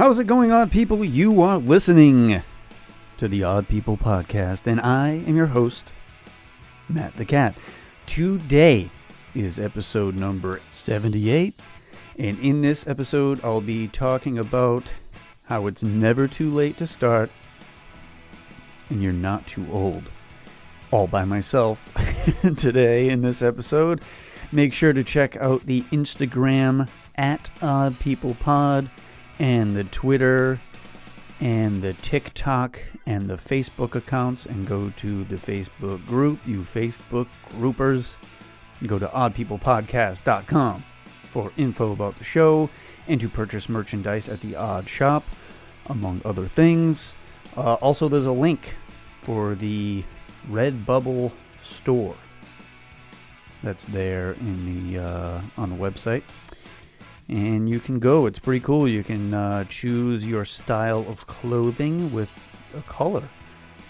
How's it going, odd people? You are listening to the Odd People Podcast, and I am your host, Matt the Cat. Today is episode number 78, and in this episode, I'll be talking about how it's never too late to start and you're not too old. All by myself today in this episode. Make sure to check out the Instagram at Odd People Pod and the Twitter and the TikTok and the Facebook accounts and go to the Facebook group, you Facebook groupers. Go to oddpeoplepodcast.com for info about the show and to purchase merchandise at the Odd Shop, among other things. Uh, also, there's a link for the Redbubble store that's there in the uh, on the website, and you can go. It's pretty cool. You can uh, choose your style of clothing with a color,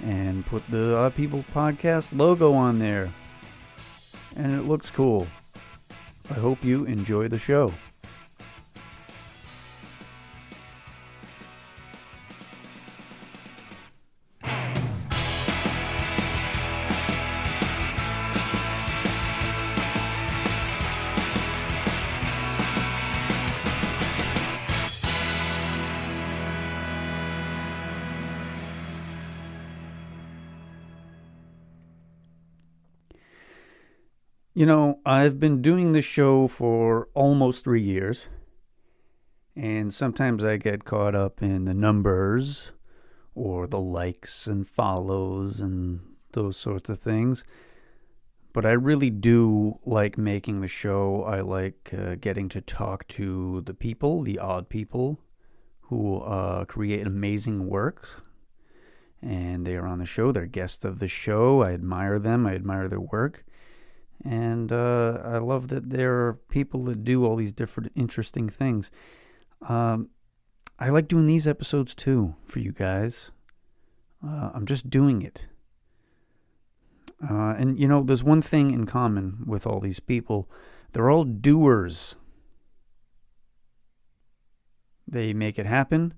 and put the Odd People Podcast logo on there, and it looks cool. I hope you enjoy the show. You know, I've been doing this show for almost three years, and sometimes I get caught up in the numbers or the likes and follows and those sorts of things. But I really do like making the show. I like uh, getting to talk to the people, the odd people, who uh, create amazing works. And they are on the show. They're guests of the show. I admire them. I admire their work. And uh, I love that there are people that do all these different interesting things. Um, I like doing these episodes too for you guys. Uh, I'm just doing it. Uh, and you know, there's one thing in common with all these people they're all doers. They make it happen,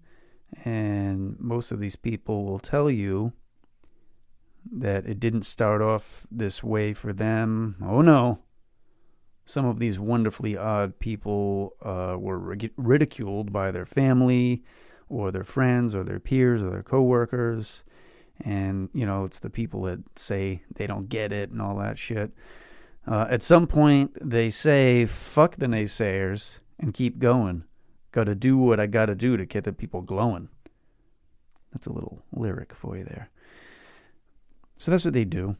and most of these people will tell you that it didn't start off this way for them. Oh no. Some of these wonderfully odd people uh, were ridiculed by their family or their friends or their peers or their coworkers. And, you know, it's the people that say they don't get it and all that shit. Uh, at some point, they say, fuck the naysayers and keep going. Gotta do what I gotta do to get the people glowing. That's a little lyric for you there. So that's what they do.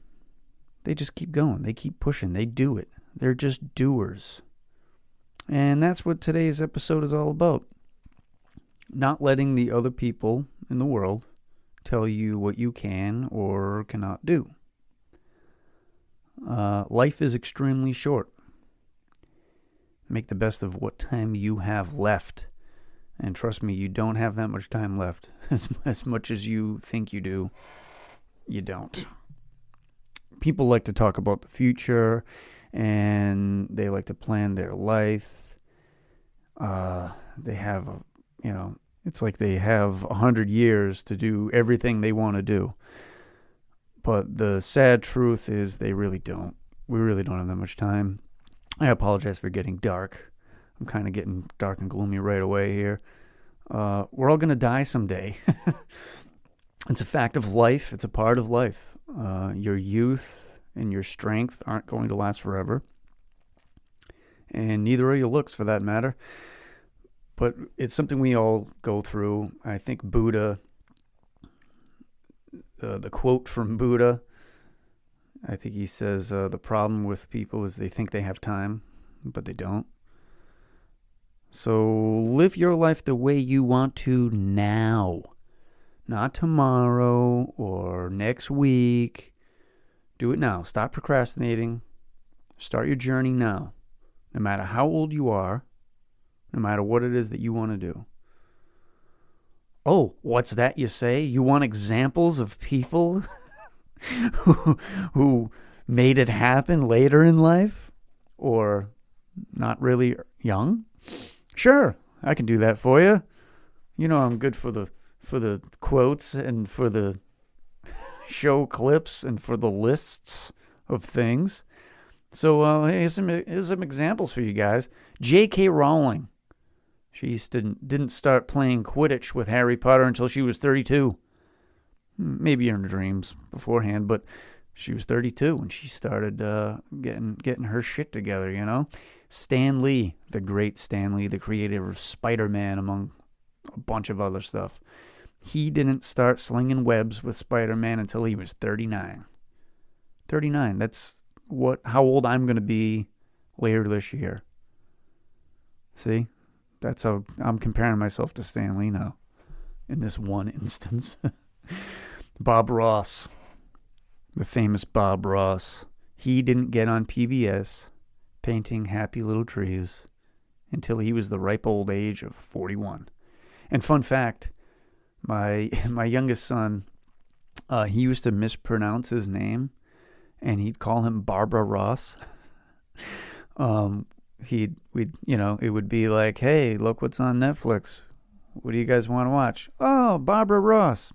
They just keep going. They keep pushing. They do it. They're just doers. And that's what today's episode is all about. Not letting the other people in the world tell you what you can or cannot do. Uh, life is extremely short. Make the best of what time you have left. And trust me, you don't have that much time left. As, as much as you think you do, you don't. People like to talk about the future and they like to plan their life. Uh, they have, a, you know, it's like they have a hundred years to do everything they want to do. But the sad truth is they really don't. We really don't have that much time. I apologize for getting dark. I'm kind of getting dark and gloomy right away here. Uh, we're all going to die someday. it's a fact of life, it's a part of life. Uh, your youth and your strength aren't going to last forever. And neither are your looks, for that matter but it's something we all go through. I think Buddha, uh, the quote from Buddha, I think he says uh, the problem with people is they think they have time, but they don't. So live your life the way you want to now, not tomorrow or next week. Do it now. Stop procrastinating. Start your journey now. No matter how old you are, no matter what it is that you want to do. Oh, what's that you say? You want examples of people who, who made it happen later in life or not really young? Sure, I can do that for you. you know I'm good for the for the quotes and for the show clips and for the lists of things. So uh, here's some here's some examples for you guys. J.K. Rowling, she didn't didn't start playing Quidditch with Harry Potter until she was 32. Maybe in her dreams beforehand, but she was 32 when she started uh, getting getting her shit together. You know, Stan Lee, the great Stan Lee, the creator of Spider-Man, among a bunch of other stuff. He didn't start slinging webs with Spider-Man until he was 39. 39. That's what how old I'm going to be later this year. See? That's how I'm comparing myself to Stan Lee now in this one instance. Bob Ross, the famous Bob Ross. He didn't get on PBS painting happy little trees until he was the ripe old age of 41. And fun fact, my my youngest son, uh, he used to mispronounce his name, and he'd call him Barbara Ross. um, he'd we'd you know it would be like, hey, look what's on Netflix. What do you guys want to watch? Oh, Barbara Ross.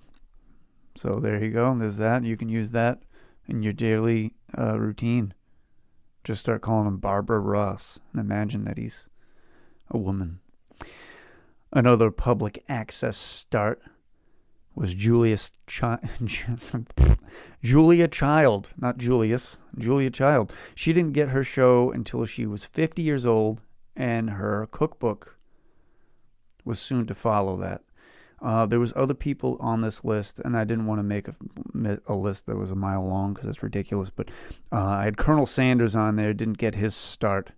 So there you go. There's that. You can use that in your daily uh, routine. Just start calling him Barbara Ross and imagine that he's a woman. Another public access start was Julius Chi- Julia Child, not Julius, Julia Child. She didn't get her show until she was 50 years old, and her cookbook was soon to follow that. Uh, there was other people on this list, and I didn't want to make a, a list that was a mile long because that's ridiculous. But uh, I had Colonel Sanders on there. Didn't get his start.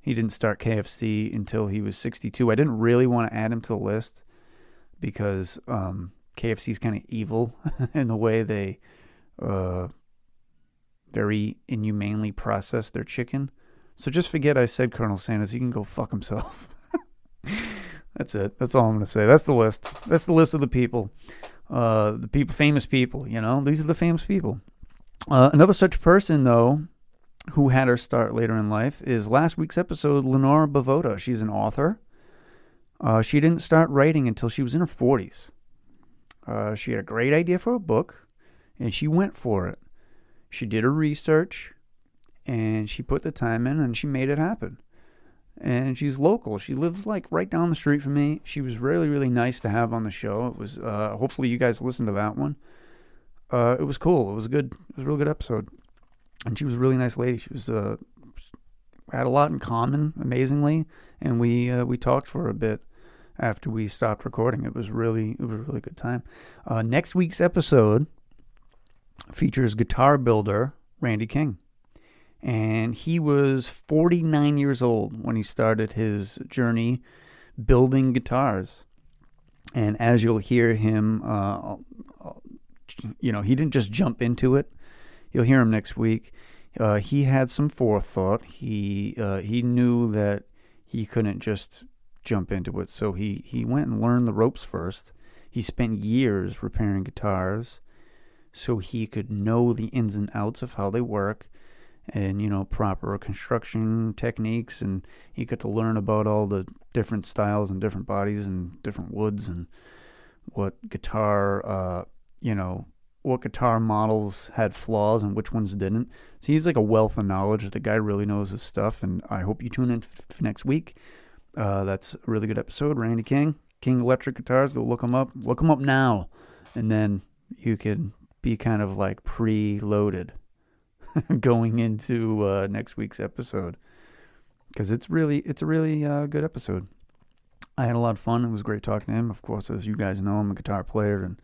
He didn't start KFC until he was 62. I didn't really want to add him to the list because um, KFC's kind of evil in the way they uh, very inhumanely process their chicken. So just forget I said Colonel Sanders. He can go fuck himself. That's it. That's all I'm going to say. That's the list. That's the list of the people. Uh, the people, famous people. You know, these are the famous people. Uh, another such person, though, who had her start later in life is last week's episode, Lenora Bavota. She's an author. Uh, she didn't start writing until she was in her 40s. Uh, she had a great idea for a book, and she went for it. She did her research, and she put the time in, and she made it happen. And she's local. She lives like right down the street from me. She was really, really nice to have on the show. It was. Uh, hopefully, you guys listened to that one. Uh, it was cool. It was a good. It was a real good episode, and she was a really nice lady. She was uh, had a lot in common, amazingly, and we uh, we talked for a bit after we stopped recording. It was really it was a really good time. Uh, next week's episode features guitar builder Randy King. And he was 49 years old when he started his journey building guitars. And as you'll hear him, uh, you know, he didn't just jump into it. You'll hear him next week. Uh, he had some forethought. He uh, he knew that he couldn't just jump into it. So he, he went and learned the ropes first. He spent years repairing guitars so he could know the ins and outs of how they work and, you know, proper construction techniques. And he got to learn about all the different styles and different bodies and different woods and what guitar, uh, you know, what guitar models had flaws and which ones didn't. So he's like a wealth of knowledge. The guy really knows his stuff. And I hope you tune in next week uh, that's a really good episode. Randy King, King Electric Guitars. Go look him up. Look him up now, and then you can be kind of like pre-loaded going into uh, next week's episode because it's really it's a really uh, good episode. I had a lot of fun. It was great talking to him. Of course, as you guys know, I'm a guitar player and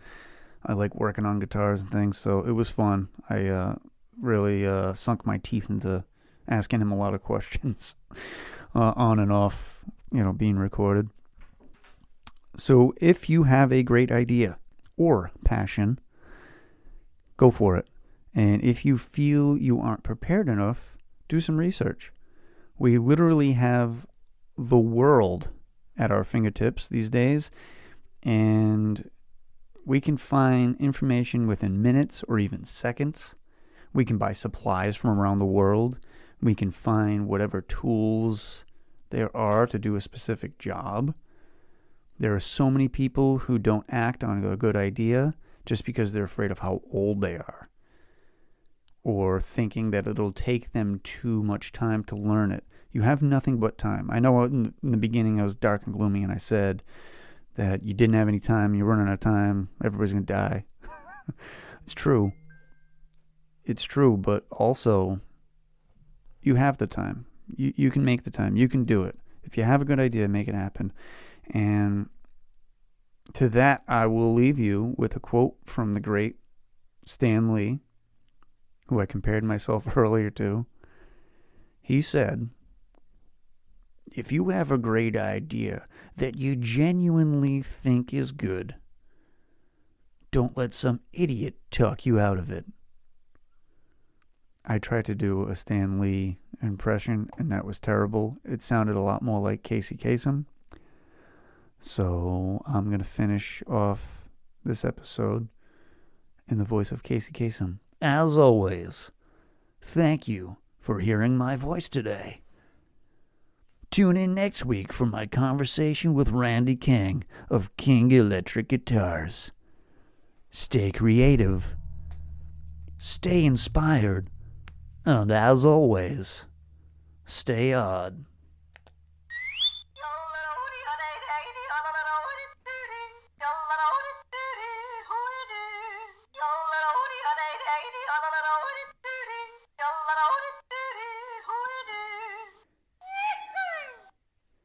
I like working on guitars and things. So it was fun. I uh, really uh, sunk my teeth into asking him a lot of questions uh, on and off you know, being recorded. So if you have a great idea or passion, go for it. And if you feel you aren't prepared enough, do some research. We literally have the world at our fingertips these days, and we can find information within minutes or even seconds. We can buy supplies from around the world. We can find whatever tools there are to do a specific job. There are so many people who don't act on a good idea just because they're afraid of how old they are or thinking that it'll take them too much time to learn it. You have nothing but time. I know in the beginning I was dark and gloomy and I said that you didn't have any time, you're running out of time, everybody's going to die. it's true. It's true, but also you have the time. You you can make the time. You can do it. If you have a good idea, make it happen. And to that, I will leave you with a quote from the great Stan Lee, who I compared myself earlier to. He said, If you have a great idea that you genuinely think is good, don't let some idiot talk you out of it. I tried to do a Stan Lee impression, and that was terrible. It sounded a lot more like Casey Kasem. So I'm going to finish off this episode in the voice of Casey Kasem. As always, thank you for hearing my voice today. Tune in next week for my conversation with Randy King of King Electric Guitars. Stay creative, stay inspired, and as always, stay odd.